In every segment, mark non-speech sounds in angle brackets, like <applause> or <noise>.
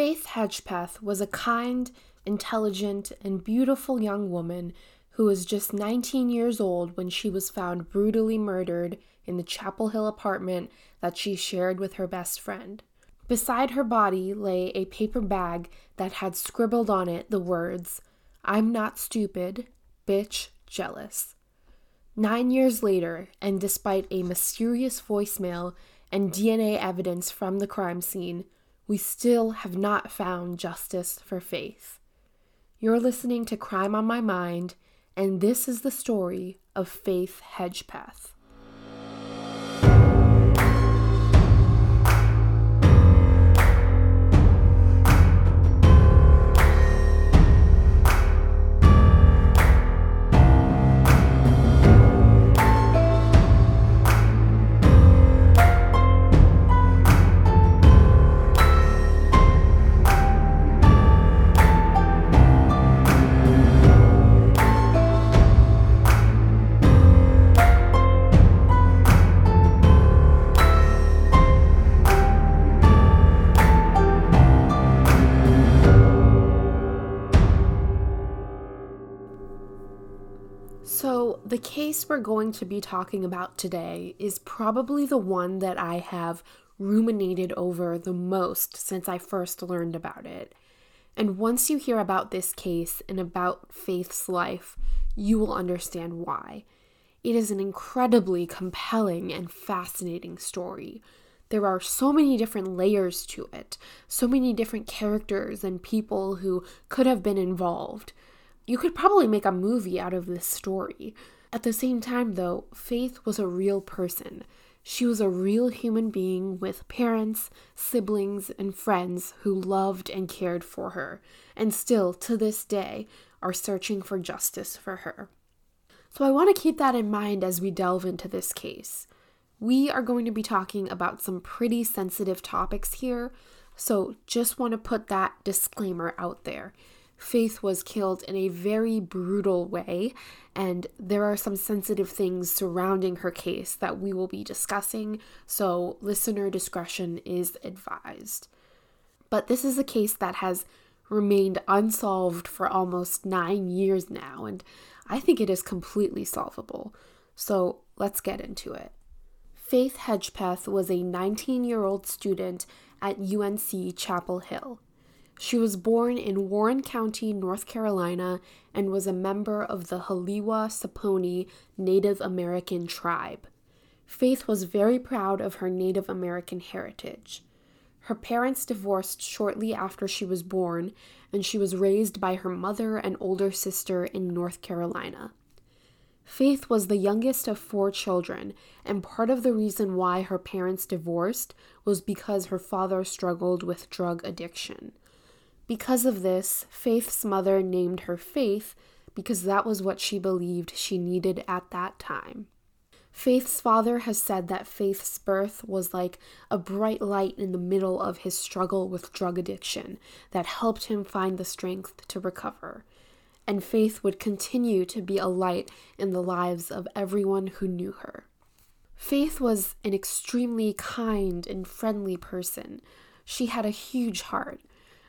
Faith Hedgepeth was a kind, intelligent, and beautiful young woman who was just 19 years old when she was found brutally murdered in the Chapel Hill apartment that she shared with her best friend. Beside her body lay a paper bag that had scribbled on it the words, I'm not stupid, bitch, jealous. Nine years later, and despite a mysterious voicemail and DNA evidence from the crime scene, we still have not found justice for Faith. You're listening to Crime on My Mind, and this is the story of Faith Hedgepeth. We're going to be talking about today is probably the one that I have ruminated over the most since I first learned about it. And once you hear about this case and about Faith's life, you will understand why. It is an incredibly compelling and fascinating story. There are so many different layers to it, so many different characters and people who could have been involved. You could probably make a movie out of this story. At the same time, though, Faith was a real person. She was a real human being with parents, siblings, and friends who loved and cared for her, and still, to this day, are searching for justice for her. So I want to keep that in mind as we delve into this case. We are going to be talking about some pretty sensitive topics here, so just want to put that disclaimer out there. Faith was killed in a very brutal way, and there are some sensitive things surrounding her case that we will be discussing, so listener discretion is advised. But this is a case that has remained unsolved for almost nine years now, and I think it is completely solvable. So let's get into it. Faith Hedgepeth was a 19 year old student at UNC Chapel Hill. She was born in Warren County, North Carolina, and was a member of the Haliwa Saponi Native American tribe. Faith was very proud of her Native American heritage. Her parents divorced shortly after she was born, and she was raised by her mother and older sister in North Carolina. Faith was the youngest of four children, and part of the reason why her parents divorced was because her father struggled with drug addiction. Because of this, Faith's mother named her Faith because that was what she believed she needed at that time. Faith's father has said that Faith's birth was like a bright light in the middle of his struggle with drug addiction that helped him find the strength to recover. And Faith would continue to be a light in the lives of everyone who knew her. Faith was an extremely kind and friendly person. She had a huge heart.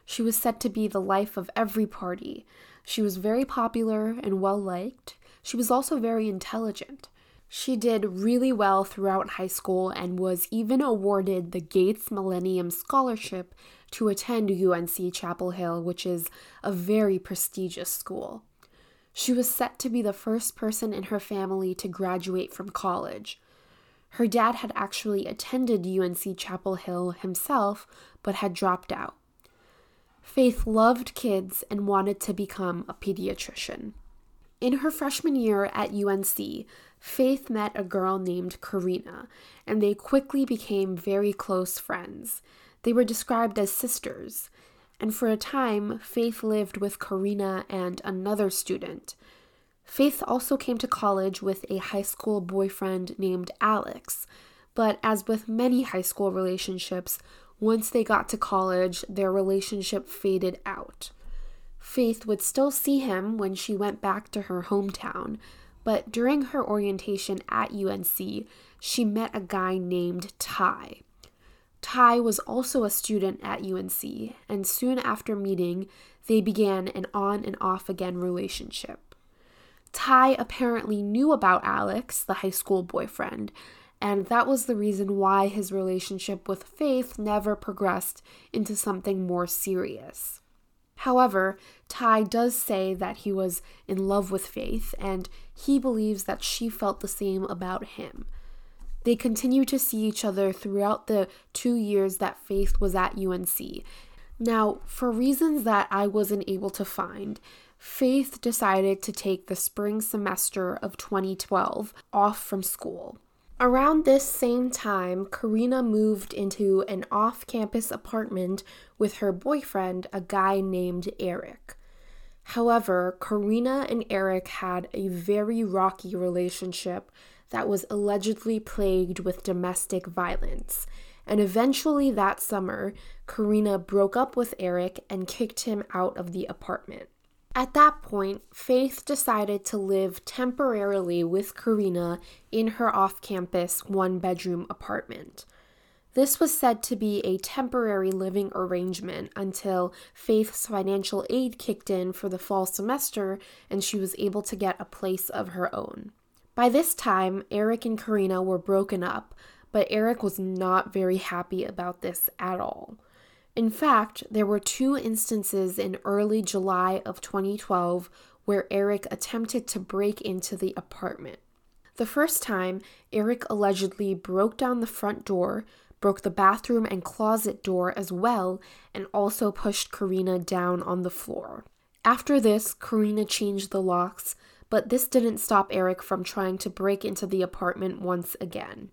She was said to be the life of every party. She was very popular and well liked. She was also very intelligent. She did really well throughout high school and was even awarded the Gates Millennium Scholarship to attend UNC Chapel Hill, which is a very prestigious school. She was set to be the first person in her family to graduate from college. Her dad had actually attended UNC Chapel Hill himself, but had dropped out. Faith loved kids and wanted to become a pediatrician. In her freshman year at UNC, Faith met a girl named Karina, and they quickly became very close friends. They were described as sisters, and for a time, Faith lived with Karina and another student. Faith also came to college with a high school boyfriend named Alex, but as with many high school relationships, once they got to college, their relationship faded out. Faith would still see him when she went back to her hometown, but during her orientation at UNC, she met a guy named Ty. Ty was also a student at UNC, and soon after meeting, they began an on and off again relationship. Ty apparently knew about Alex, the high school boyfriend, and that was the reason why his relationship with Faith never progressed into something more serious. However, Ty does say that he was in love with Faith, and he believes that she felt the same about him. They continue to see each other throughout the two years that Faith was at UNC. Now, for reasons that I wasn't able to find, Faith decided to take the spring semester of 2012 off from school. Around this same time, Karina moved into an off campus apartment with her boyfriend, a guy named Eric. However, Karina and Eric had a very rocky relationship that was allegedly plagued with domestic violence. And eventually that summer, Karina broke up with Eric and kicked him out of the apartment. At that point, Faith decided to live temporarily with Karina in her off campus one bedroom apartment. This was said to be a temporary living arrangement until Faith's financial aid kicked in for the fall semester and she was able to get a place of her own. By this time, Eric and Karina were broken up, but Eric was not very happy about this at all. In fact, there were two instances in early July of 2012 where Eric attempted to break into the apartment. The first time, Eric allegedly broke down the front door, broke the bathroom and closet door as well, and also pushed Karina down on the floor. After this, Karina changed the locks, but this didn't stop Eric from trying to break into the apartment once again.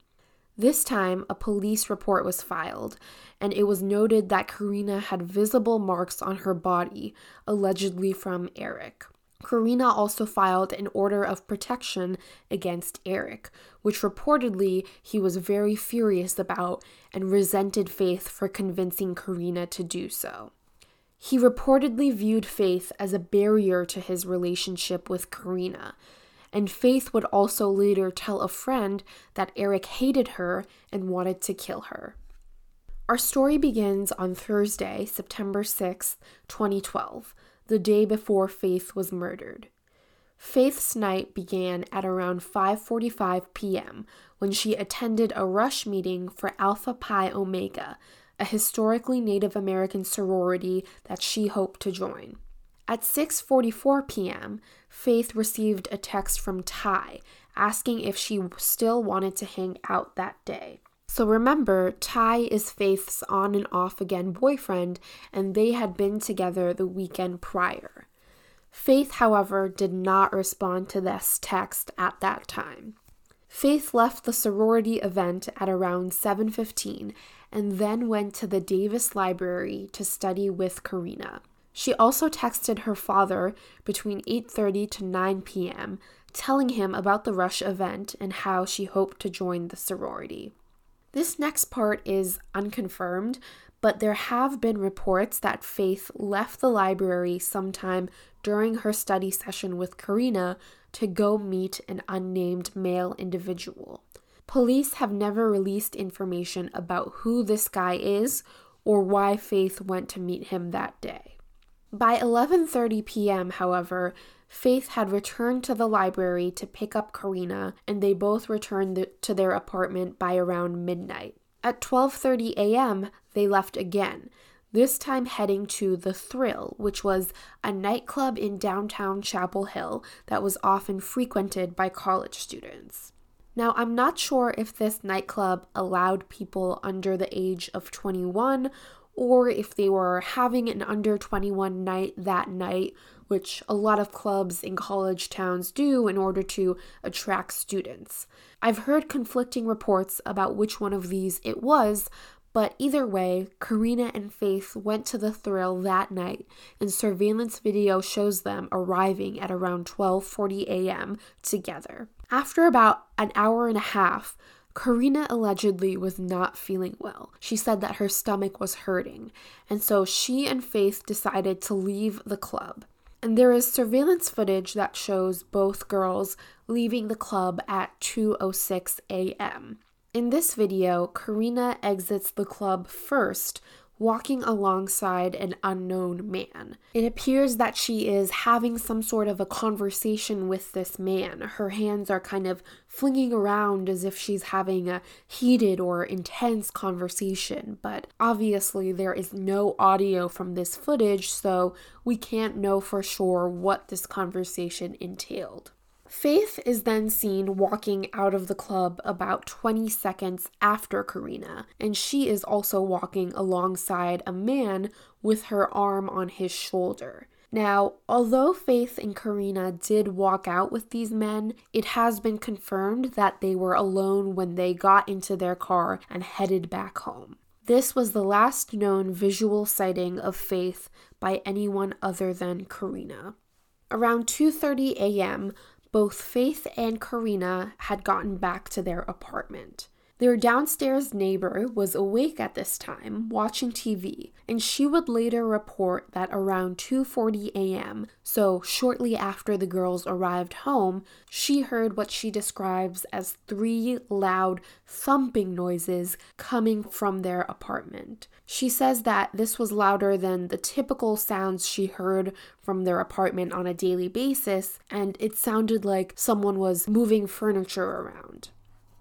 This time, a police report was filed, and it was noted that Karina had visible marks on her body, allegedly from Eric. Karina also filed an order of protection against Eric, which reportedly he was very furious about and resented Faith for convincing Karina to do so. He reportedly viewed Faith as a barrier to his relationship with Karina, and Faith would also later tell a friend that Eric hated her and wanted to kill her. Our story begins on Thursday, September 6, 2012, the day before Faith was murdered. Faith's night began at around 5:45 p.m. when she attended a rush meeting for Alpha Pi Omega, a historically Native American sorority that she hoped to join. At 6:44 p.m., Faith received a text from Ty asking if she still wanted to hang out that day. So remember, Ty is Faith's on and off again boyfriend, and they had been together the weekend prior. Faith, however, did not respond to this text at that time. Faith left the sorority event at around 7:15 and then went to the Davis Library to study with Karina. She also texted her father between 8:30 to 9 p.m., telling him about the Rush event and how she hoped to join the sorority. This next part is unconfirmed, but there have been reports that Faith left the library sometime during her study session with Karina to go meet an unnamed male individual. Police have never released information about who this guy is or why Faith went to meet him that day. By 11:30 p.m., however, Faith had returned to the library to pick up Karina, and they both returned to their apartment by around midnight. At 12:30 a.m., they left again, this time heading to The Thrill, which was a nightclub in downtown Chapel Hill that was often frequented by college students. Now, I'm not sure if this nightclub allowed people under the age of 21 or if they were having an under 21 night that night, which a lot of clubs in college towns do in order to attract students. I've heard conflicting reports about which one of these it was, but either way, Karina and Faith went to the thrill that night, and surveillance video shows them arriving at around 12:40 a.m. together. After about an hour and a half, Karina allegedly was not feeling well. She said that her stomach was hurting, and so she and Faith decided to leave the club. And there is surveillance footage that shows both girls leaving the club at 2:06 a.m. In this video, Karina exits the club first walking alongside an unknown man. It appears that she is having some sort of a conversation with this man. Her hands are kind of flinging around as if she's having a heated or intense conversation, but obviously there is no audio from this footage, so we can't know for sure what this conversation entailed. Faith is then seen walking out of the club about 20 seconds after Karina, and she is also walking alongside a man with her arm on his shoulder. Now, although Faith and Karina did walk out with these men, it has been confirmed that they were alone when they got into their car and headed back home. This was the last known visual sighting of Faith by anyone other than Karina. Around 2:30 a.m., both Faith and Karina had gotten back to their apartment. Their downstairs neighbor was awake at this time, watching TV, and she would later report that around 2:40 a.m., so shortly after the girls arrived home, she heard what she describes as three loud thumping noises coming from their apartment. She says that this was louder than the typical sounds she heard from their apartment on a daily basis, and it sounded like someone was moving furniture around.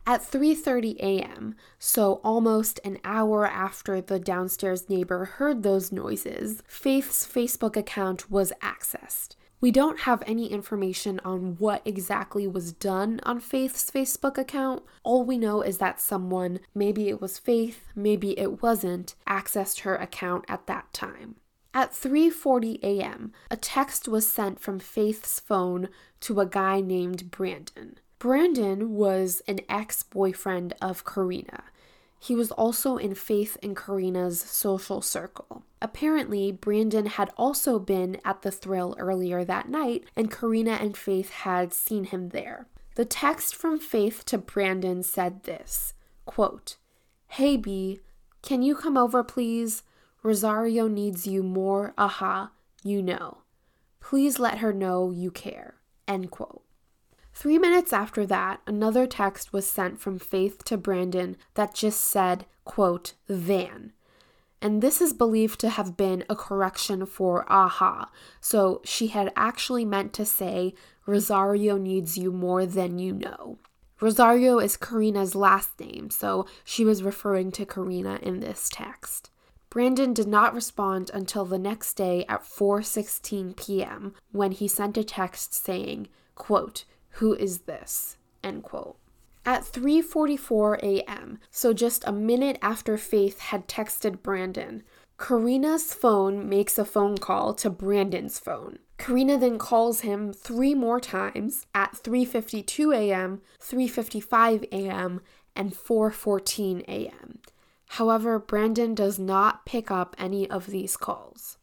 At 3:30 a.m., so almost an hour after the downstairs neighbor heard those noises, Faith's Facebook account was accessed. We don't have any information on what exactly was done on Faith's Facebook account. All we know is that someone, maybe it was Faith, maybe it wasn't, accessed her account at that time. At 3:40 a.m., a text was sent from Faith's phone to a guy named Brandon. Brandon was an ex boyfriend of Karina. He was also in Faith and Karina's social circle. Apparently, Brandon had also been at the thrill earlier that night, and Karina and Faith had seen him there. The text from Faith to Brandon said this quote, Hey B, can you come over please? Rosario needs you more, aha, you know. Please let her know you care. End quote. Three minutes after that, another text was sent from Faith to Brandon that just said, quote, van. And this is believed to have been a correction for aha. So she had actually meant to say, Rosario needs you more than you know. Rosario is Karina's last name, so she was referring to Karina in this text. Brandon did not respond until the next day at 4:16 p.m. when he sent a text saying, quote, who is this? End quote. At 3:44 a.m., so just a minute after Faith had texted Brandon, Karina's phone makes a phone call to Brandon's phone. Karina then calls him 3 more times at 3:52 a.m., 3:55 a.m., and 4:14 a.m. However, Brandon does not pick up any of these calls.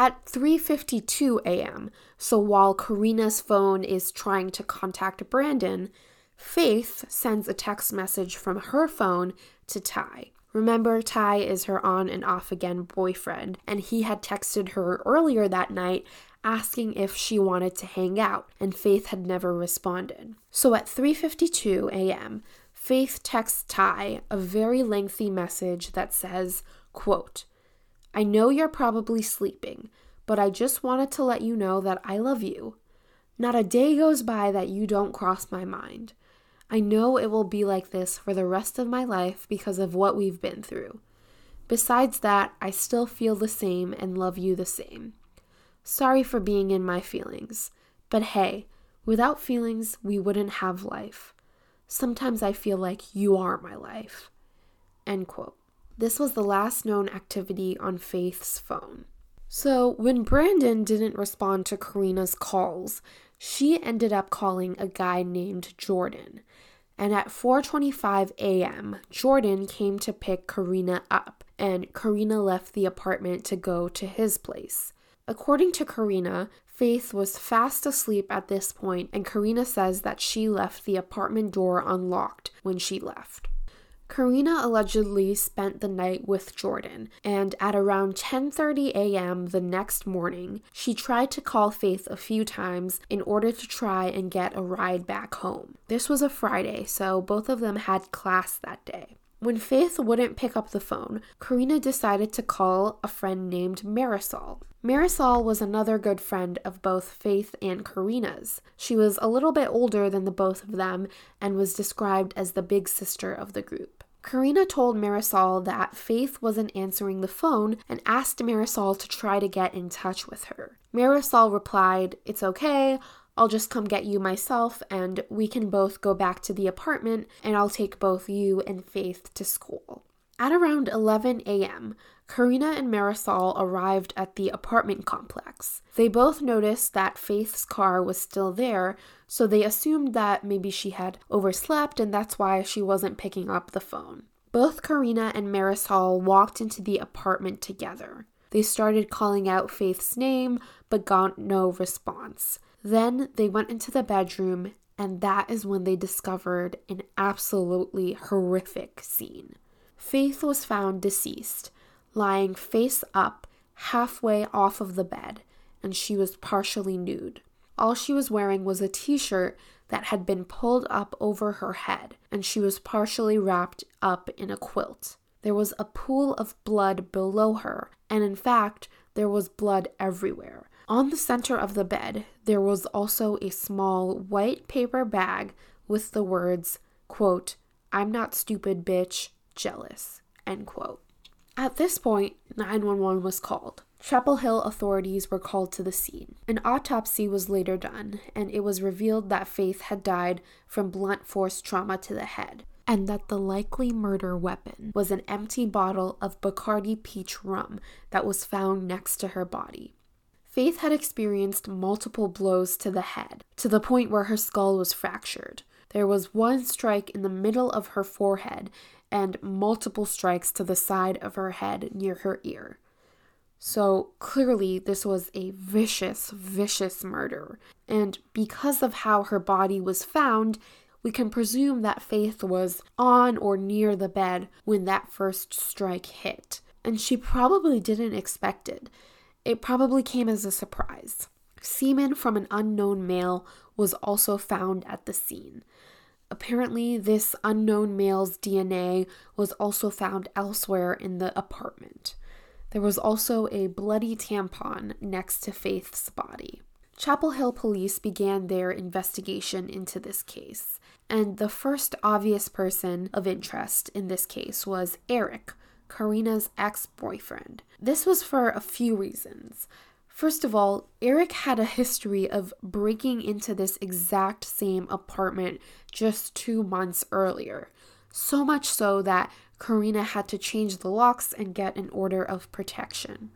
At 3:52 a.m., so while Karina's phone is trying to contact Brandon, Faith sends a text message from her phone to Ty. Remember, Ty is her on and off again boyfriend, and he had texted her earlier that night asking if she wanted to hang out, and Faith had never responded. So at 3:52 a.m., Faith texts Ty a very lengthy message that says, quote, I know you're probably sleeping, but I just wanted to let you know that I love you. Not a day goes by that you don't cross my mind. I know it will be like this for the rest of my life because of what we've been through. Besides that, I still feel the same and love you the same. Sorry for being in my feelings, but hey, without feelings, we wouldn't have life. Sometimes I feel like you are my life. End quote. This was the last known activity on Faith's phone. So, when Brandon didn't respond to Karina's calls, she ended up calling a guy named Jordan. And at 4:25 a.m., Jordan came to pick Karina up, and Karina left the apartment to go to his place. According to Karina, Faith was fast asleep at this point, and Karina says that she left the apartment door unlocked when she left. Karina allegedly spent the night with Jordan, and at around 10:30 a.m. the next morning, she tried to call Faith a few times in order to try and get a ride back home. This was a Friday, so both of them had class that day. When Faith wouldn't pick up the phone, Karina decided to call a friend named Marisol. Marisol was another good friend of both Faith and Karina's. She was a little bit older than the both of them and was described as the big sister of the group. Karina told Marisol that Faith wasn't answering the phone and asked Marisol to try to get in touch with her. Marisol replied, It's okay, I'll just come get you myself and we can both go back to the apartment and I'll take both you and Faith to school. At around 11 a.m., Karina and Marisol arrived at the apartment complex. They both noticed that Faith's car was still there, so they assumed that maybe she had overslept and that's why she wasn't picking up the phone. Both Karina and Marisol walked into the apartment together. They started calling out Faith's name, but got no response. Then they went into the bedroom, and that is when they discovered an absolutely horrific scene. Faith was found deceased, lying face up, halfway off of the bed, and she was partially nude. All she was wearing was a t shirt that had been pulled up over her head, and she was partially wrapped up in a quilt. There was a pool of blood below her, and in fact, there was blood everywhere. On the center of the bed, there was also a small white paper bag with the words, quote, I'm not stupid, bitch, jealous, end quote. At this point, 911 was called. Chapel Hill authorities were called to the scene. An autopsy was later done, and it was revealed that Faith had died from blunt force trauma to the head, and that the likely murder weapon was an empty bottle of Bacardi peach rum that was found next to her body. Faith had experienced multiple blows to the head, to the point where her skull was fractured. There was one strike in the middle of her forehead and multiple strikes to the side of her head near her ear. So clearly, this was a vicious, vicious murder. And because of how her body was found, we can presume that Faith was on or near the bed when that first strike hit. And she probably didn't expect it. It probably came as a surprise. Semen from an unknown male was also found at the scene. Apparently, this unknown male's DNA was also found elsewhere in the apartment. There was also a bloody tampon next to Faith's body. Chapel Hill police began their investigation into this case, and the first obvious person of interest in this case was Eric, Karina's ex boyfriend. This was for a few reasons. First of all, Eric had a history of breaking into this exact same apartment just two months earlier. So much so that Karina had to change the locks and get an order of protection.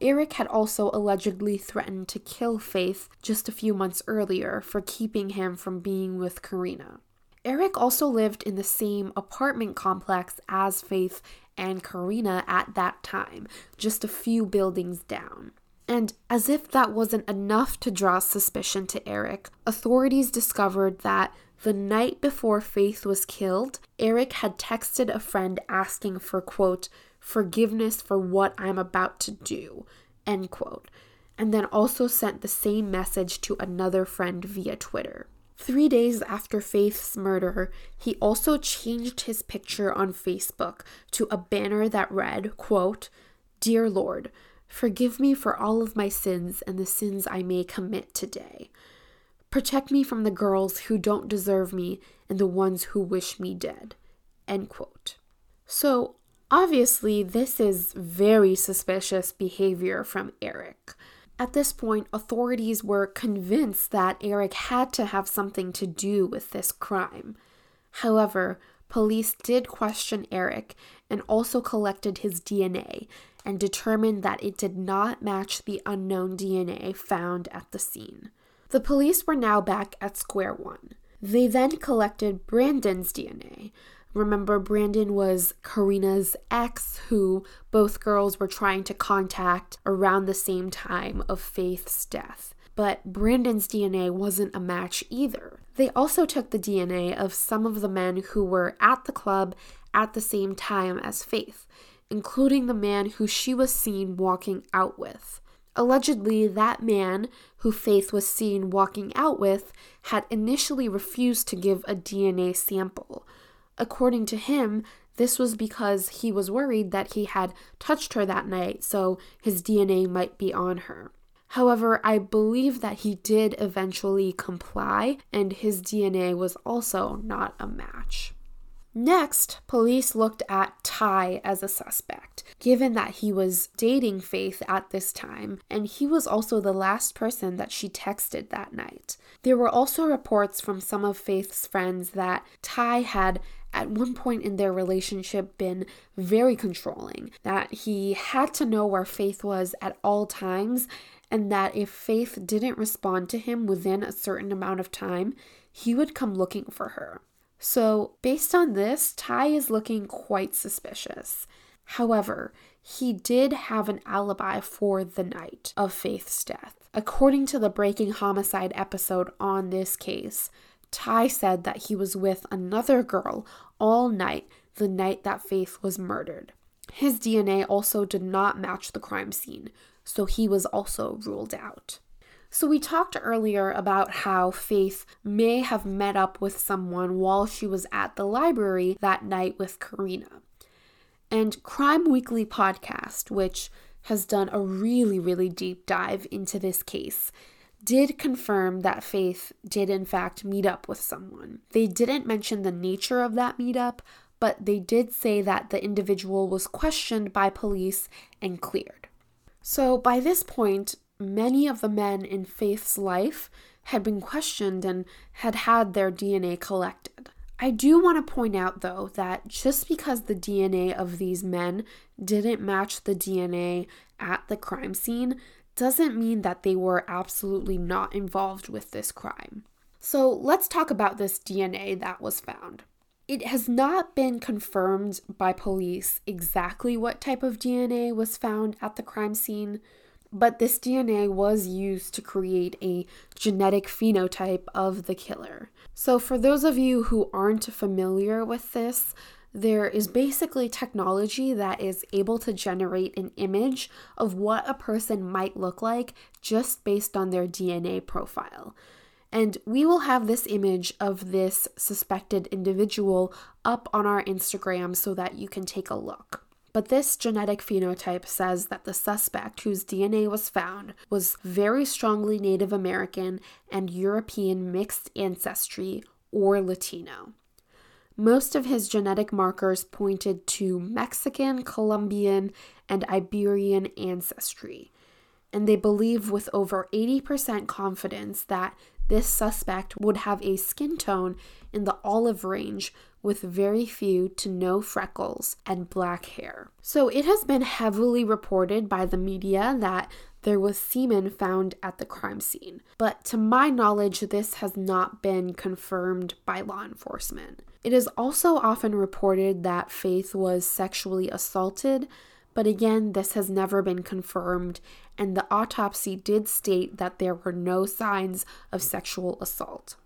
Eric had also allegedly threatened to kill Faith just a few months earlier for keeping him from being with Karina. Eric also lived in the same apartment complex as Faith and Karina at that time, just a few buildings down. And as if that wasn't enough to draw suspicion to Eric, authorities discovered that the night before Faith was killed, Eric had texted a friend asking for, quote, forgiveness for what I'm about to do, end quote, and then also sent the same message to another friend via Twitter. Three days after Faith's murder, he also changed his picture on Facebook to a banner that read, quote, Dear Lord, forgive me for all of my sins and the sins I may commit today. Protect me from the girls who don't deserve me and the ones who wish me dead. End quote. So, obviously, this is very suspicious behavior from Eric. At this point, authorities were convinced that Eric had to have something to do with this crime. However, police did question Eric and also collected his DNA and determined that it did not match the unknown DNA found at the scene. The police were now back at square one. They then collected Brandon's DNA, Remember, Brandon was Karina's ex, who both girls were trying to contact around the same time of Faith's death. But Brandon's DNA wasn't a match either. They also took the DNA of some of the men who were at the club at the same time as Faith, including the man who she was seen walking out with. Allegedly, that man who Faith was seen walking out with had initially refused to give a DNA sample. According to him, this was because he was worried that he had touched her that night, so his DNA might be on her. However, I believe that he did eventually comply, and his DNA was also not a match. Next, police looked at Ty as a suspect, given that he was dating Faith at this time, and he was also the last person that she texted that night. There were also reports from some of Faith's friends that Ty had at one point in their relationship been very controlling, that he had to know where Faith was at all times, and that if Faith didn't respond to him within a certain amount of time, he would come looking for her. So, based on this, Ty is looking quite suspicious. However, he did have an alibi for the night of Faith's death. According to the Breaking Homicide episode on this case, Ty said that he was with another girl all night the night that Faith was murdered. His DNA also did not match the crime scene, so he was also ruled out. So, we talked earlier about how Faith may have met up with someone while she was at the library that night with Karina. And Crime Weekly podcast, which has done a really, really deep dive into this case, did confirm that Faith did, in fact, meet up with someone. They didn't mention the nature of that meetup, but they did say that the individual was questioned by police and cleared. So, by this point, many of the men in Faith's life had been questioned and had had their DNA collected. I do want to point out, though, that just because the DNA of these men didn't match the DNA at the crime scene doesn't mean that they were absolutely not involved with this crime. So let's talk about this DNA that was found. It has not been confirmed by police exactly what type of DNA was found at the crime scene, but this DNA was used to create a genetic phenotype of the killer. So, for those of you who aren't familiar with this, there is basically technology that is able to generate an image of what a person might look like just based on their DNA profile. And we will have this image of this suspected individual up on our Instagram so that you can take a look. But this genetic phenotype says that the suspect whose DNA was found was very strongly Native American and European mixed ancestry or Latino. Most of his genetic markers pointed to Mexican, Colombian, and Iberian ancestry. And they believe with over 80% confidence that this suspect would have a skin tone in the olive range with very few to no freckles and black hair. So it has been heavily reported by the media that there was semen found at the crime scene. But to my knowledge, this has not been confirmed by law enforcement. It is also often reported that Faith was sexually assaulted, but again, this has never been confirmed, and the autopsy did state that there were no signs of sexual assault.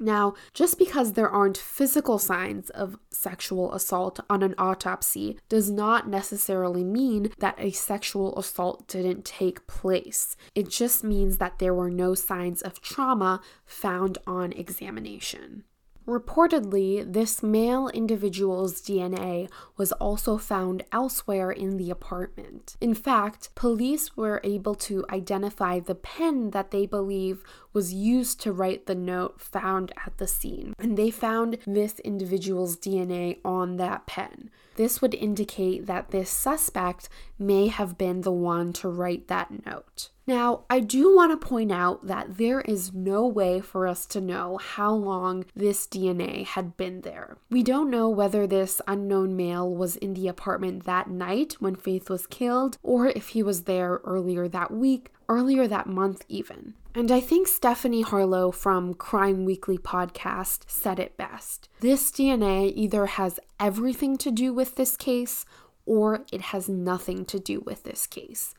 Now, just because there aren't physical signs of sexual assault on an autopsy does not necessarily mean that a sexual assault didn't take place. It just means that there were no signs of trauma found on examination. Reportedly, this male individual's DNA was also found elsewhere in the apartment. In fact, police were able to identify the pen that they believe was used to write the note found at the scene, and they found this individual's DNA on that pen. This would indicate that this suspect may have been the one to write that note. Now, I do want to point out that there is no way for us to know how long this DNA had been there. We don't know whether this unknown male was in the apartment that night when Faith was killed, or if he was there earlier that week, earlier that month, even. And I think Stephanie Harlowe from Crime Weekly podcast said it best. This DNA either has everything to do with this case or it has nothing to do with this case.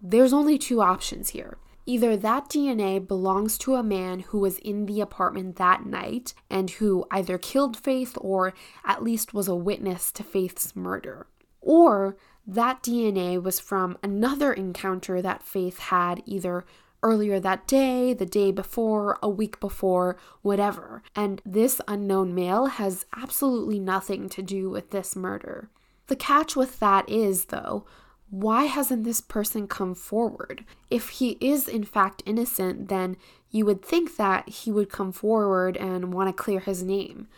There's only two options here. either that DNA belongs to a man who was in the apartment that night and who either killed Faith or at least was a witness to Faith's murder, or that DNA was from another encounter that Faith had either earlier that day, the day before, a week before, whatever. And this unknown male has absolutely nothing to do with this murder. The catch with that is, though, why hasn't this person come forward? If he is in fact innocent, then you would think that he would come forward and want to clear his name.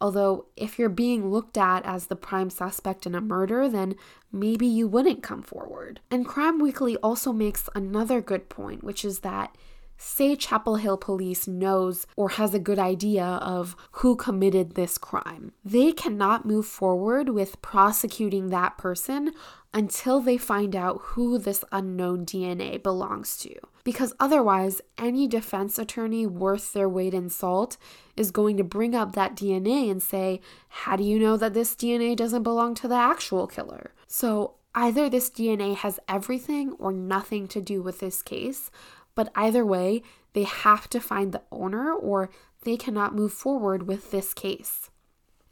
Although, if you're being looked at as the prime suspect in a murder, then maybe you wouldn't come forward. And Crime Weekly also makes another good point, which is that say Chapel Hill police knows or has a good idea of who committed this crime. They cannot move forward with prosecuting that person until they find out who this unknown DNA belongs to. Because otherwise, any defense attorney worth their weight in salt is going to bring up that DNA and say, How do you know that this DNA doesn't belong to the actual killer? So either this DNA has everything or nothing to do with this case, but either way, they have to find the owner or they cannot move forward with this case.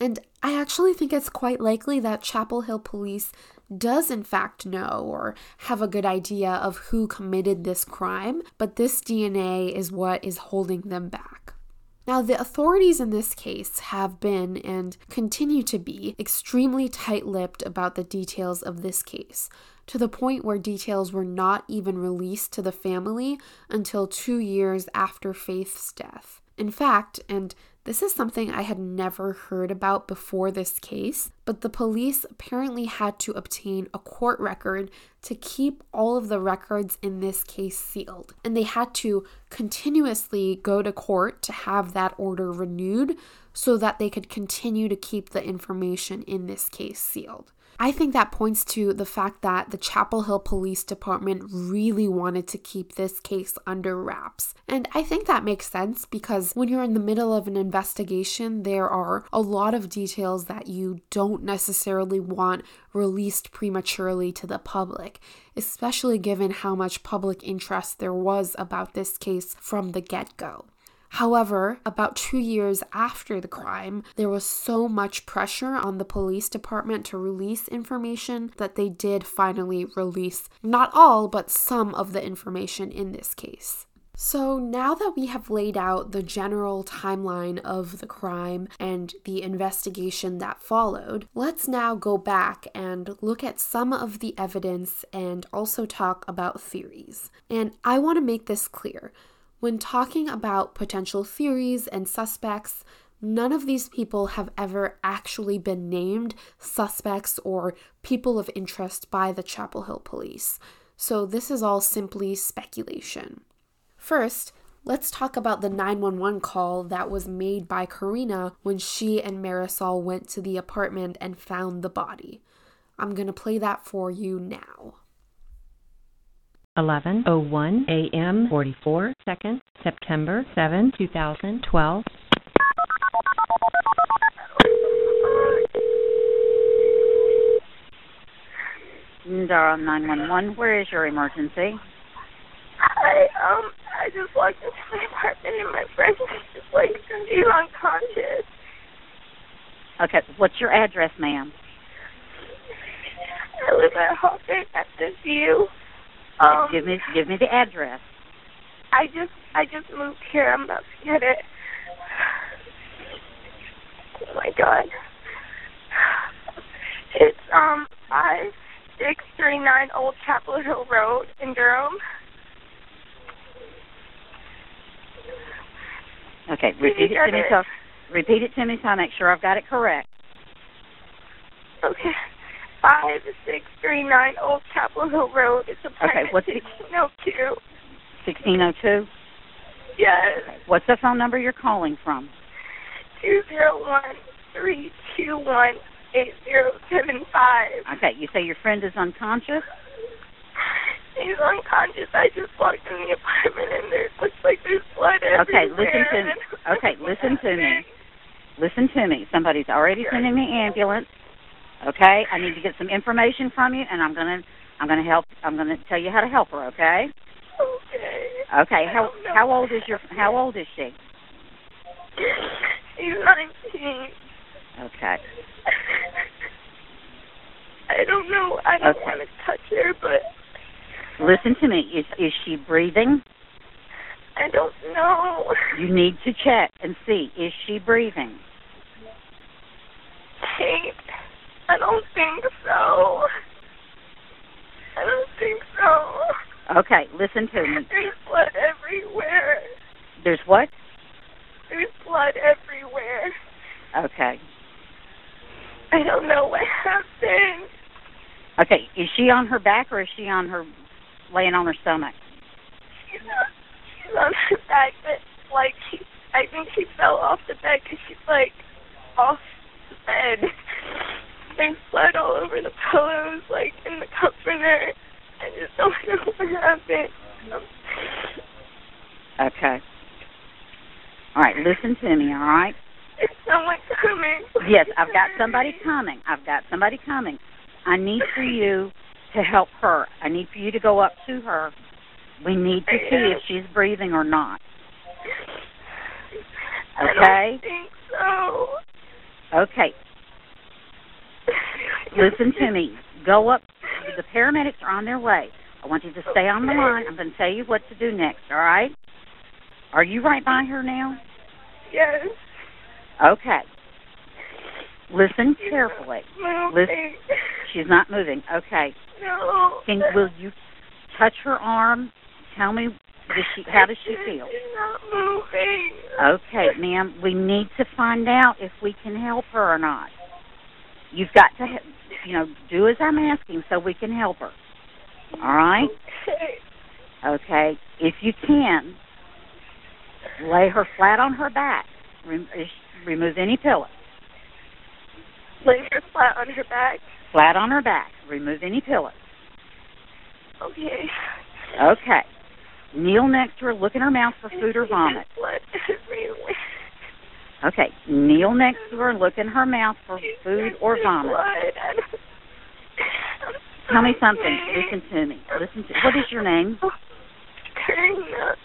And I actually think it's quite likely that Chapel Hill police does in fact know or have a good idea of who committed this crime, but this DNA is what is holding them back. Now, the authorities in this case have been and continue to be extremely tight lipped about the details of this case, to the point where details were not even released to the family until two years after Faith's death. In fact, and this is something I had never heard about before this case, but the police apparently had to obtain a court record to keep all of the records in this case sealed. And they had to continuously go to court to have that order renewed so that they could continue to keep the information in this case sealed. I think that points to the fact that the Chapel Hill Police Department really wanted to keep this case under wraps. And I think that makes sense because when you're in the middle of an investigation, there are a lot of details that you don't necessarily want released prematurely to the public, especially given how much public interest there was about this case from the get go. However, about two years after the crime, there was so much pressure on the police department to release information that they did finally release not all, but some of the information in this case. So, now that we have laid out the general timeline of the crime and the investigation that followed, let's now go back and look at some of the evidence and also talk about theories. And I want to make this clear when talking about potential theories and suspects, none of these people have ever actually been named suspects or people of interest by the Chapel Hill police. So this is all simply speculation. First, let's talk about the 911 call that was made by Karina when she and Marisol went to the apartment and found the body. I'm going to play that for you now. 11:01 a.m. 44 seconds, September 7, 2012. Durham 911, where is your emergency? I um I just walked into my apartment and my friend is just like completely unconscious. Okay, what's your address, ma'am? I live at Hawthorne at the View. Um, give me give me the address. I just I just moved here. I'm about to get it. Oh my god. It's um five six three nine Old Chapel Hill Road in Durham. Okay, repeat it to me so repeat it to me so I make sure I've got it correct. Okay five six three nine Old Chapel Hill Road. It's apartment okay, what's sixteen oh two. Sixteen oh two? Yes. What's the phone number you're calling from? Two zero one three two one eight zero seven five. Okay, you say your friend is unconscious? He's unconscious. I just walked in the apartment and there looks like there's blood everywhere. Okay, listen to me. Okay, listen to me. <laughs> Listen to me. Somebody's already sending the ambulance. Okay, I need to get some information from you, and I'm gonna I'm gonna help. I'm gonna tell you how to help her. Okay. Okay. Okay. I How how old is your how old is she? She's 19. Okay. I don't know. I don't Okay. want to touch her, but Listen to me. Is is she breathing? I don't know. You need to check and see. Is she breathing? Kate, I don't think so. I don't think so. Okay. Listen to me. There's blood everywhere. There's what? There's blood everywhere. Okay. I don't know what happened. Okay. Is she on her back or is she on her laying on her stomach? She's on, she's on her back, but like she, I think she fell off the bed because she's like off the bed. There's blood all over the pillows, like in the comforter. I just don't know what happened. Um, Okay. All right. Listen to me. All right. is someone coming? Yes, I've got somebody coming. I've got somebody coming. I need for you to help her. I need for you to go up to her. We need to see if she's breathing or not. I Okay. don't think so. Okay. Listen to me. Go up. The paramedics are on their way. I want you to stay on the line. I'm going to tell you what to do next, all right? Are you right by her now? Yes. Okay. Listen carefully. Moving. She's not moving. Okay. No. Can will you touch her arm? Tell me does she how does she feel? She's not moving. Okay, ma'am, we need to find out if we can help her or not. You've got to you know, do as I'm asking so we can help her. All right? Okay. Okay. If you can, lay her flat on her back. Rem- remove any pillows. Lay her flat on her back. Flat on her back. Remove any pillows. Okay. Okay. Kneel next to her. Look in her mouth for food or vomit. Okay. Kneel next to her and look in her mouth for food or vomit. Blood. I don't- I'm Tell me something. Listen to me. Listen to. What is your name? Karina.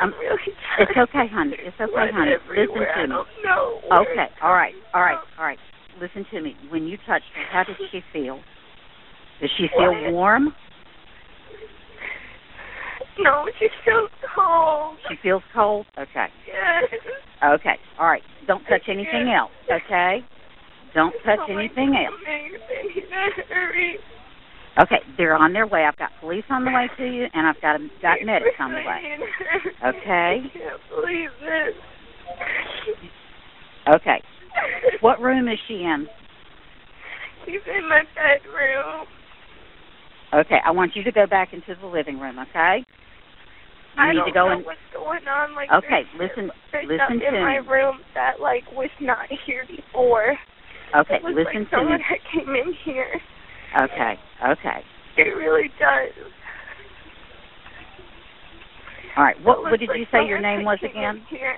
I'm sorry. Really <laughs> It's okay, honey. It's okay, honey. Listen to me. don't know where Okay. All right. All right. All right. from. All right. Listen to me. When you touched her, how did she feel? Does she feel What? warm? No, she feels cold. She feels cold? Okay. Yes. Okay. All right. Don't touch anything else. Okay. Don't touch Oh anything else. Okay. They're on their way. I've got police on the way to you, and I've got got medics on the way. Okay. I can't believe this. Okay. What room is she in? She's in my bedroom. Okay. I want you to go back into the living room. Okay. You I need don't to go know in. what's going on. Like, Okay, there's, listen- there's listen stuff in to my room that like was not here before. Okay. it looks Listen like to me. someone had came in here. Okay. Okay. It really does. All right. What what did like you say your name was again? Here.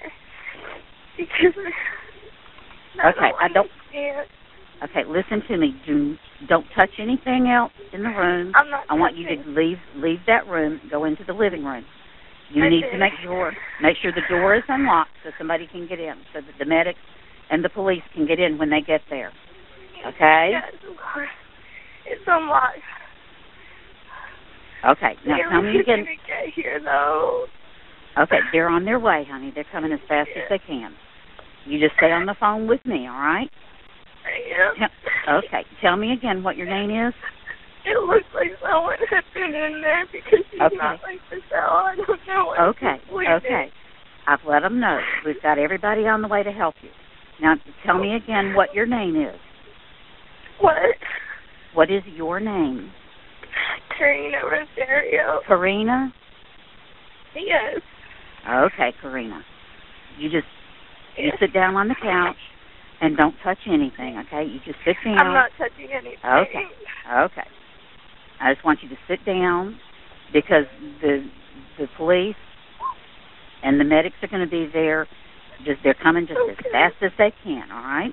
Because <laughs> I Okay, I don't- understand. Okay, listen to me. Do don't touch anything else in the room. I'm not I want you to leave leave that room, go into the living room. You I need did. to make sure make sure the door is unlocked so somebody can get in, so that the medics and the police can get in when they get there. Okay? Yes, of course. It's unlocked. Okay. Now tell me again. get here though. Okay, they're on their way, honey. They're coming as fast as they can. You just stay on the phone with me, all right? I am. Okay. Tell me again what your name is. It looks like someone had been in there because she's Okay. not like the. I don't know what Okay. Okay. I've let them know. We've got everybody on the way to help you. Now, tell me again what your name is. What? What is your name? Karina Rosario. Karina? Yes. Okay, Karina. You just you sit down on the couch and don't touch anything, okay? You just sit down. I'm not touching anything. Okay. Okay. I just want you to sit down because the the police and the medics are going to be there. Just they're coming just as fast as they can. All right.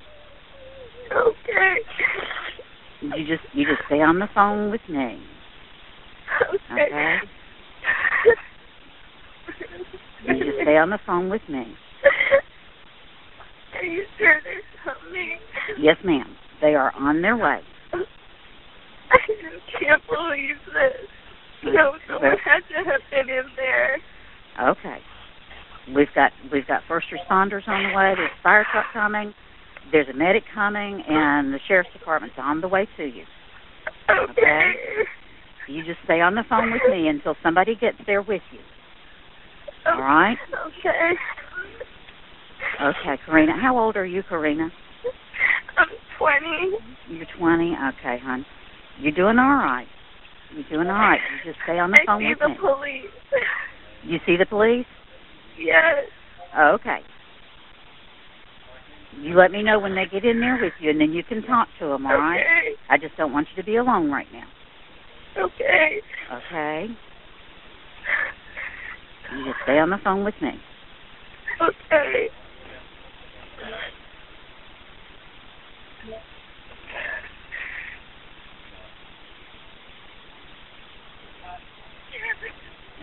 Okay. You just you just stay on the phone with me. Okay. Okay. You just <laughs> stay on the phone with me. Are you sure they're coming? Yes, ma'am. They are on their way. I just can't believe this. No, someone had to have been in there. Okay. We've got we've got first responders on the way. There's a fire truck coming. There's a medic coming, and the sheriff's department's on the way to you. Okay. You just stay on the phone with me until somebody gets there with you. All right? Okay. Okay, Karina. How old are you, Karina? I'm 20. You're 20. Okay, hon. You're doing all right. You're doing all right. You just stay on the I phone see with the me. police. You see the police? yes. Okay. You let me know when they get in there with you, and then you can talk to them. All right? Okay. I just don't want you to be alone right now. Okay. Okay? You just stay on the phone with me. Okay.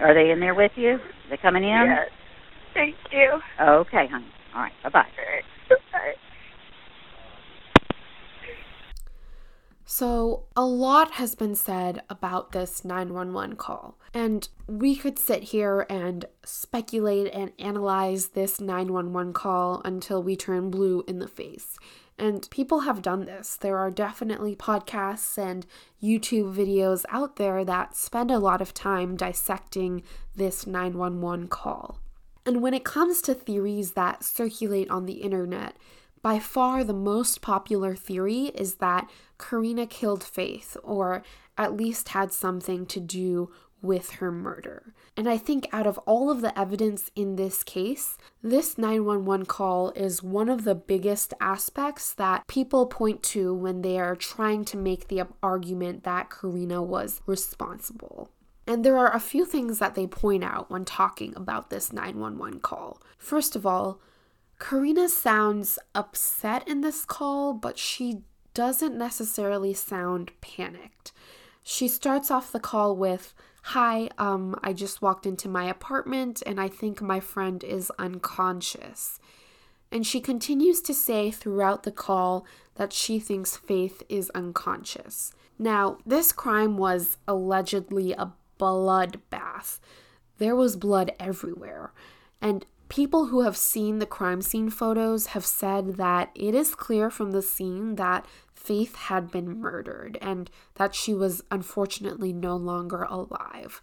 Are they in there with you? They coming in? Yes. Thank you. Okay, honey. All right. Bye bye. All right. Bye. So, a lot has been said about this 911 call, and we could sit here and speculate and analyze this 911 call until we turn blue in the face. And people have done this. There are definitely podcasts and YouTube videos out there that spend a lot of time dissecting this 911 call. And when it comes to theories that circulate on the internet, by far the most popular theory is that Karina killed Faith, or at least had something to do with her murder. And I think out of all of the evidence in this case, this 911 call is one of the biggest aspects that people point to when they are trying to make the argument that Karina was responsible. And there are a few things that they point out when talking about this 911 call. First of all, Karina sounds upset in this call, but she doesn't necessarily sound panicked. She starts off the call with, Hi, um, I just walked into my apartment and I think my friend is unconscious. And she continues to say throughout the call that she thinks Faith is unconscious. Now, this crime was allegedly a bloodbath. There was blood everywhere. And people who have seen the crime scene photos have said that it is clear from the scene that Faith had been murdered and that she was unfortunately no longer alive.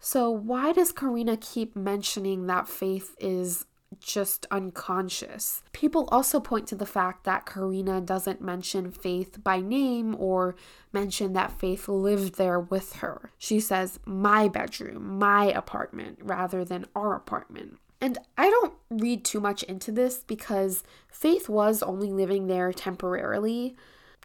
So, why does Karina keep mentioning that Faith is just unconscious? People also point to the fact that Karina doesn't mention Faith by name or mention that Faith lived there with her. She says, my bedroom, my apartment, rather than our apartment. And I don't read too much into this because Faith was only living there temporarily.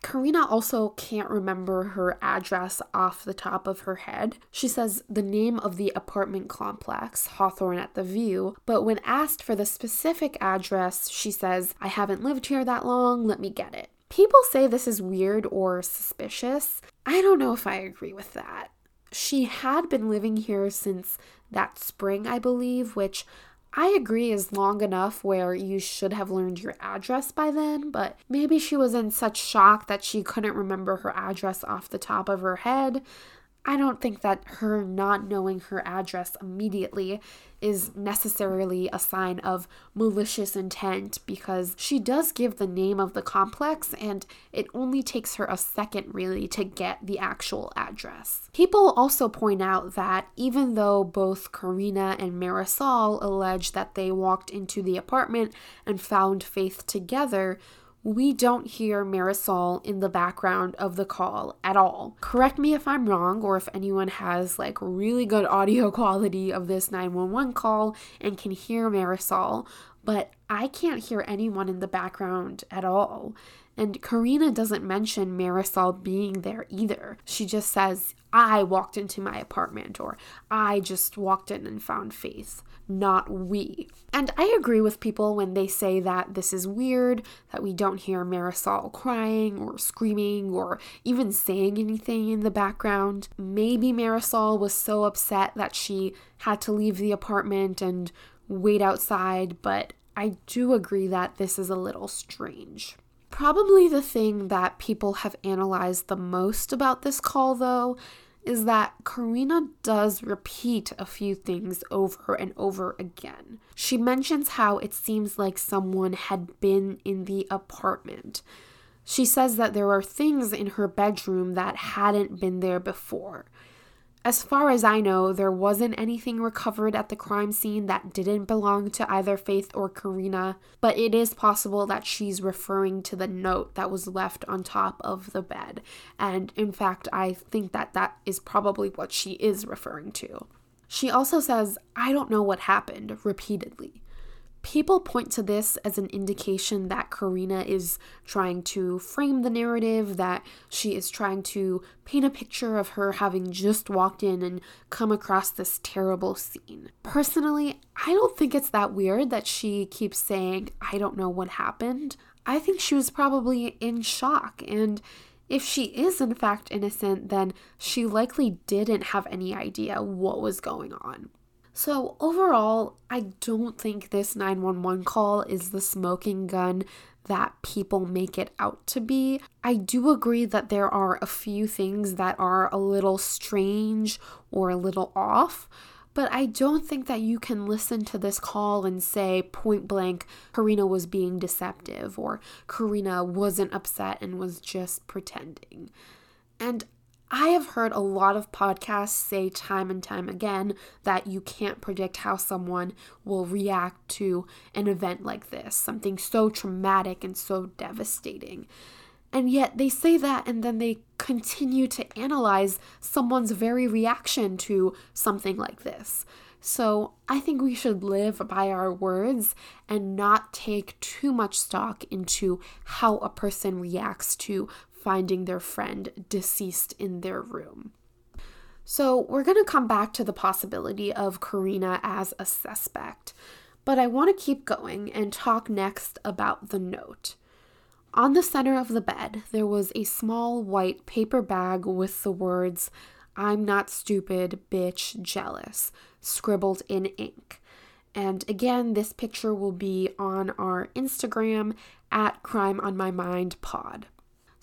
Karina also can't remember her address off the top of her head. She says the name of the apartment complex, Hawthorne at the View, but when asked for the specific address, she says, I haven't lived here that long, let me get it. People say this is weird or suspicious. I don't know if I agree with that. She had been living here since that spring, I believe, which I agree is long enough where you should have learned your address by then, but maybe she was in such shock that she couldn't remember her address off the top of her head. I don't think that her not knowing her address immediately is necessarily a sign of malicious intent because she does give the name of the complex and it only takes her a second really to get the actual address. People also point out that even though both Karina and Marisol allege that they walked into the apartment and found Faith together, we don't hear Marisol in the background of the call at all. Correct me if I'm wrong or if anyone has like really good audio <laughs> quality of this 911 call and can hear Marisol, but I can't hear anyone in the background at all. And Karina doesn't mention Marisol being there either. She just says, I walked into my apartment or I just walked in and found Faith not we. And I agree with people when they say that this is weird, that we don't hear Marisol crying or screaming or even saying anything in the background. Maybe Marisol was so upset that she had to leave the apartment and wait outside, but I do agree that this is a little strange. Probably the thing that people have analyzed the most about this call, though, is that Karina does repeat a few things over and over again. She mentions how it seems like someone had been in the apartment. She says that there are things in her bedroom that hadn't been there before. As far as I know, there wasn't anything recovered at the crime scene that didn't belong to either Faith or Karina, but it is possible that she's referring to the note that was left on top of the bed. And in fact, I think that that is probably what she is referring to. She also says, I don't know what happened, repeatedly. People point to this as an indication that Karina is trying to frame the narrative, that she is trying to paint a picture of her having just walked in and come across this terrible scene. Personally, I don't think it's that weird that she keeps saying, I don't know what happened. I think she was probably in shock, and if she is in fact innocent, then she likely didn't have any idea what was going on. So, overall, I don't think this 911 call is the smoking gun that people make it out to be. I do agree that there are a few things that are a little strange or a little off, but I don't think that you can listen to this call and say point blank, Karina was being deceptive or Karina wasn't upset and was just pretending. And I have heard a lot of podcasts say time and time again that you can't predict how someone will react to an event like this, something so traumatic and so devastating. And yet they say that and then they continue to analyze someone's very reaction to something like this. So I think we should live by our words and not take too much stock into how a person reacts to finding their friend deceased in their room. So, we're going to come back to the possibility of Karina as a suspect, but I want to keep going and talk next about the note. On the center of the bed, there was a small white paper bag with the words, I'm not stupid, bitch, jealous, scribbled in ink. And again, this picture will be on our Instagram at Crime on My Mind Pod.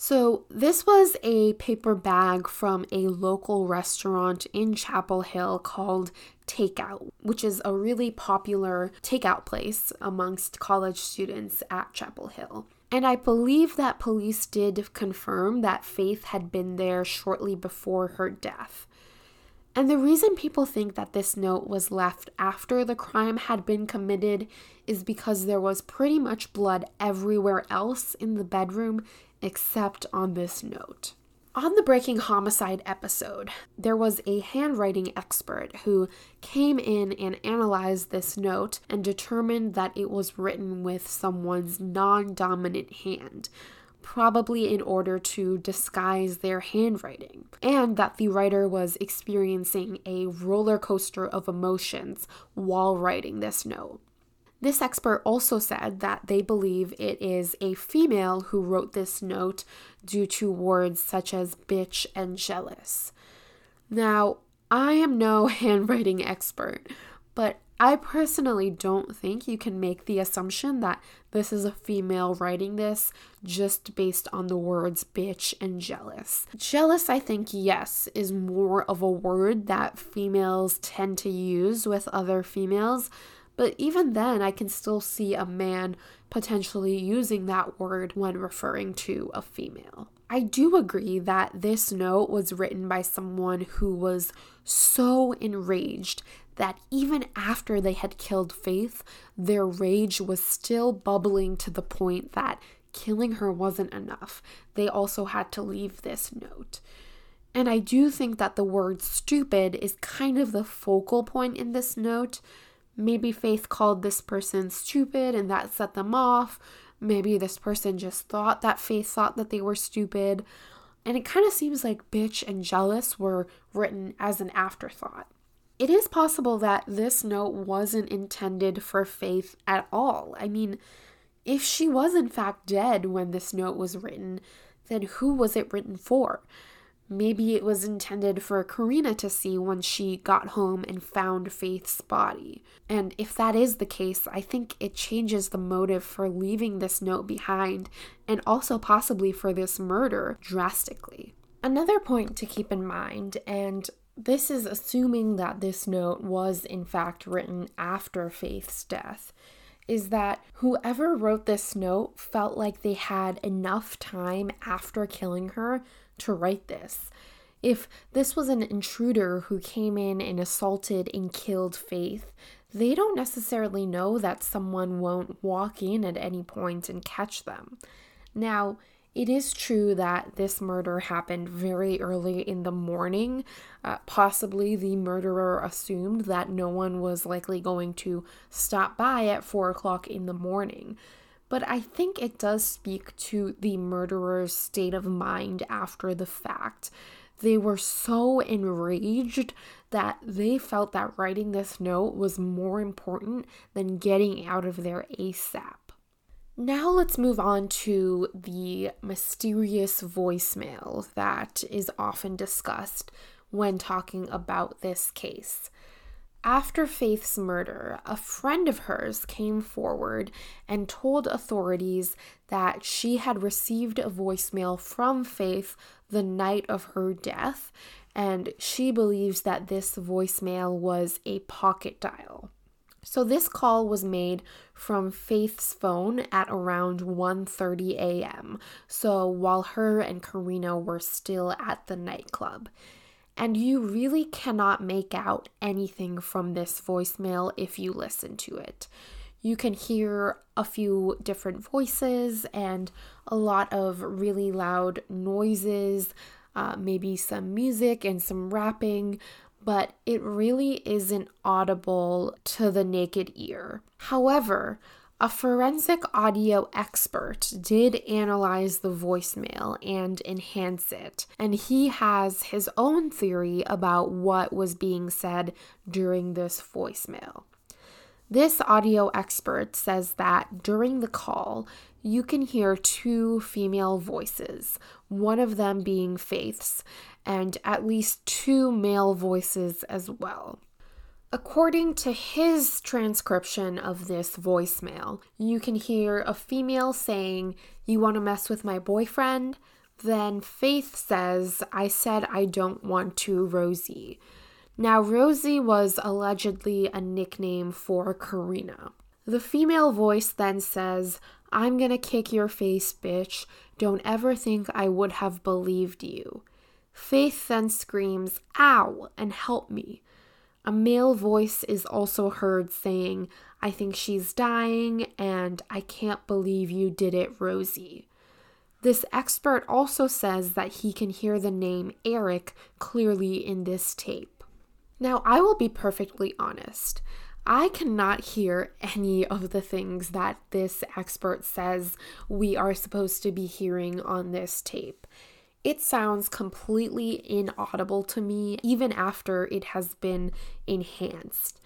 So, this was a paper bag from a local restaurant in Chapel Hill called Takeout, which is a really popular takeout place amongst college students at Chapel Hill. And I believe that police did confirm that Faith had been there shortly before her death. And the reason people think that this note was left after the crime had been committed is because there was pretty much blood everywhere else in the bedroom except on this note. On the Breaking Homicide episode, there was a handwriting expert who came in and analyzed this note and determined that it was written with someone's non dominant hand, probably in order to disguise their handwriting, and that the writer was experiencing a roller coaster of emotions while writing this note. This expert also said that they believe it is a female who wrote this note due to words such as bitch and jealous. Now, I am no <laughs> handwriting expert, but I personally don't think you can make the assumption that this is a female writing this just based on the words bitch and jealous. Jealous, I think, yes, is more of a word that females tend to use with other females but even then, I can still see a man potentially using that word when referring to a female. I do agree that this note was written by someone who was so enraged that even after they had killed Faith, their rage was still bubbling to the point that killing her wasn't enough. They also had to leave this note. And I do think that the word stupid is kind of the focal point in this note Maybe Faith called this person stupid and that set them off. Maybe this person just thought that Faith thought that they were stupid. And it kind of seems like bitch and jealous were written as an afterthought. It is possible that this note wasn't intended for Faith at all. I mean, if she was in fact dead when this note was written, then who was it written for? Maybe it was intended for Karina to see when she got home and found Faith's body. And if that is the case, I think it changes the motive for leaving this note behind and also possibly for this murder drastically. Another point to keep in mind, and this is assuming that this note was in fact written after Faith's death, is that whoever wrote this note felt like they had enough time after killing her to write this. If this was an intruder who came in and assaulted and killed Faith, they don't necessarily know that someone won't walk in at any point and catch them. Now, it is true that this murder happened very early in the morning. Uh, possibly the murderer assumed that no one was likely going to stop by at 4 o'clock in the morning but I think it does speak to the murderer's state of mind after the fact. They were so enraged that they felt that writing this note was more important than getting out of there ASAP. Now let's move on to the mysterious voicemail that is often discussed when talking about this case. After Faith's murder, a friend of hers came forward and told authorities that she had received a voicemail from Faith the night of her death, and she believes that this voicemail was a pocket dial. So this call was made from Faith's phone at around 1:30 a.m. So while her and Karina were still at the nightclub and you really cannot make out anything from this voicemail if you listen to it. You can hear a few different voices and a lot of really loud noises, uh, maybe some music and some rapping, but it really isn't audible to the naked ear. However, a forensic audio expert did analyze the voicemail and enhance it, and he has his own theory about what was being said during this voicemail. This audio expert says that during the call, you can hear two female voices, one of them being Faith's, and at least two male voices as well. According to his transcription of this voicemail, you can hear a female saying, You want to mess with my boyfriend? Then Faith says, I said I don't want to, Rosie. Now, Rosie was allegedly a nickname for Karina. The female voice then says, I'm gonna kick your face, bitch. Don't ever think I would have believed you. Faith then screams, Ow, and help me. A male voice is also heard saying, I think she's dying, and I can't believe you did it, Rosie. This expert also says that he can hear the name Eric clearly in this tape. Now, I will be perfectly honest. I cannot hear any of the things that this expert says we are supposed to be hearing on this tape. It sounds completely inaudible to me, even after it has been enhanced.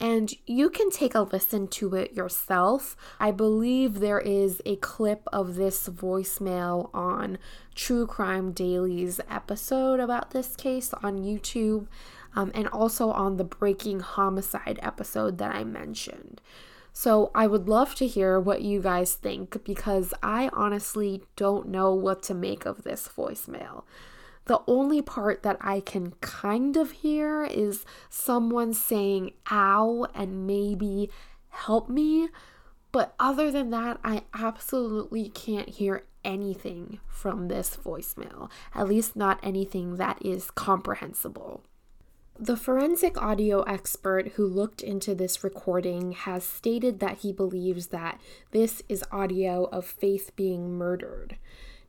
And you can take a listen to it yourself. I believe there is a clip of this voicemail on True Crime Daily's episode about this case on YouTube, um, and also on the Breaking Homicide episode that I mentioned. So I would love to hear what you guys think because I honestly don't know what to make of this voicemail. The only part that I can kind of hear is someone saying ow and maybe help me. But other than that, I absolutely can't hear anything from this voicemail, at least not anything that is comprehensible. The forensic audio expert who looked into this recording has stated that he believes that this is audio of Faith being murdered.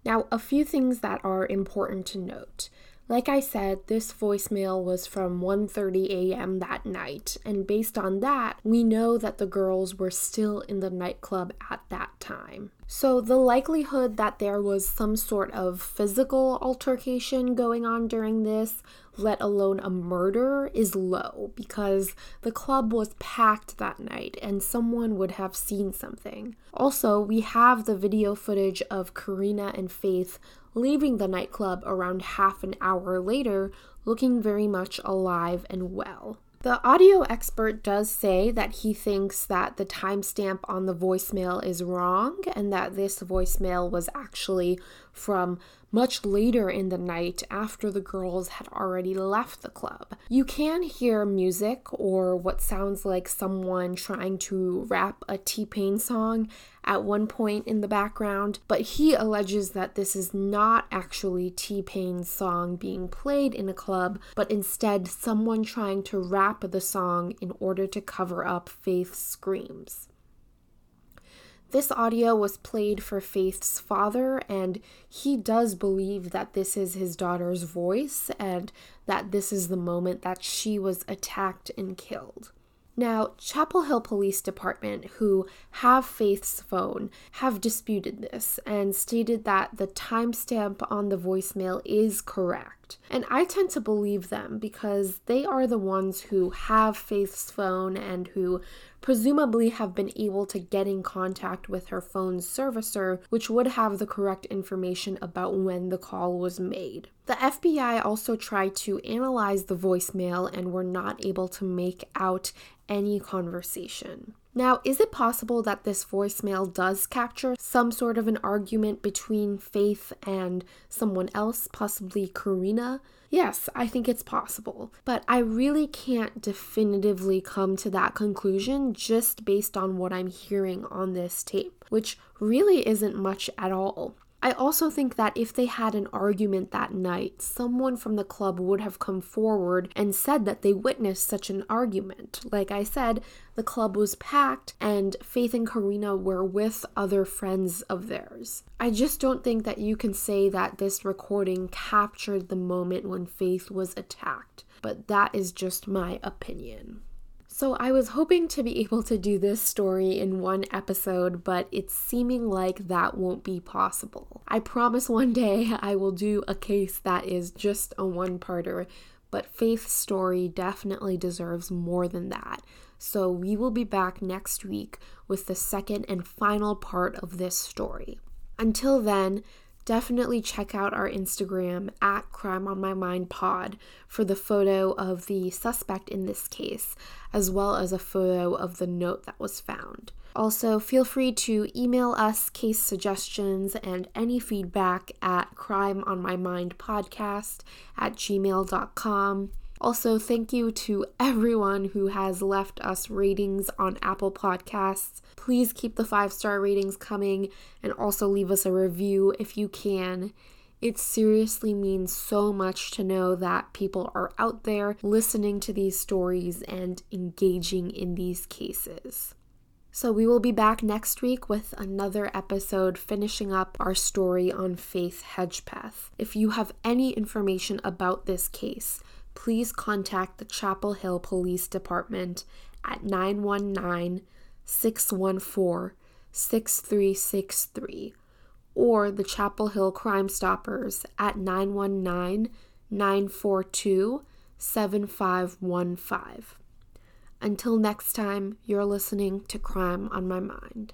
Now, a few things that are important to note. Like I said, this voicemail was from 1:30 a.m. that night, and based on that, we know that the girls were still in the nightclub at that time. So, the likelihood that there was some sort of physical altercation going on during this, let alone a murder, is low because the club was packed that night and someone would have seen something. Also, we have the video footage of Karina and Faith leaving the nightclub around half an hour later, looking very much alive and well. The audio expert does say that he thinks that the timestamp on the voicemail is wrong and that this voicemail was actually from much later in the night after the girls had already left the club. You can hear music or what sounds like someone trying to rap a T Pain song at one point in the background, but he alleges that this is not actually T Pain's song being played in a club, but instead someone trying to rap the song in order to cover up Faith's screams. This audio was played for Faith's father, and he does believe that this is his daughter's voice and that this is the moment that she was attacked and killed. Now, Chapel Hill Police Department, who have Faith's phone, have disputed this and stated that the timestamp on the voicemail is correct. And I tend to believe them because they are the ones who have Faith's phone and who presumably have been able to get in contact with her phone's servicer, which would have the correct information about when the call was made. The FBI also tried to analyze the voicemail and were not able to make out any conversation. Now, is it possible that this voicemail does capture some sort of an argument between Faith and someone else, possibly Karina? Yes, I think it's possible, but I really can't definitively come to that conclusion just based on what I'm hearing on this tape, which really isn't much at all. I also think that if they had an argument that night, someone from the club would have come forward and said that they witnessed such an argument. Like I said, the club was packed and Faith and Karina were with other friends of theirs. I just don't think that you can say that this recording captured the moment when Faith was attacked, but that is just my opinion. So, I was hoping to be able to do this story in one episode, but it's seeming like that won't be possible. I promise one day I will do a case that is just a one parter, but Faith's story definitely deserves more than that. So, we will be back next week with the second and final part of this story. Until then, definitely check out our Instagram at Crime on My Mind Pod for the photo of the suspect in this case, as well as a photo of the note that was found. Also, feel free to email us case suggestions and any feedback at crimeonmymindpodcast at gmail.com. Also, thank you to everyone who has left us ratings on Apple Podcasts. Please keep the five star ratings coming and also leave us a review if you can. It seriously means so much to know that people are out there listening to these stories and engaging in these cases. So, we will be back next week with another episode finishing up our story on Faith Hedgepeth. If you have any information about this case, please contact the Chapel Hill Police Department at 919 614 6363 or the Chapel Hill Crime Stoppers at 919 942 7515. Until next time, you're listening to Crime on My Mind.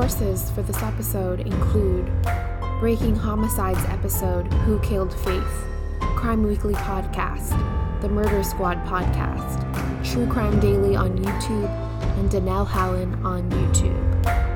Sources for this episode include Breaking Homicides episode Who Killed Faith, Crime Weekly podcast, The Murder Squad podcast, True Crime Daily on YouTube, and Danelle Hallan on YouTube.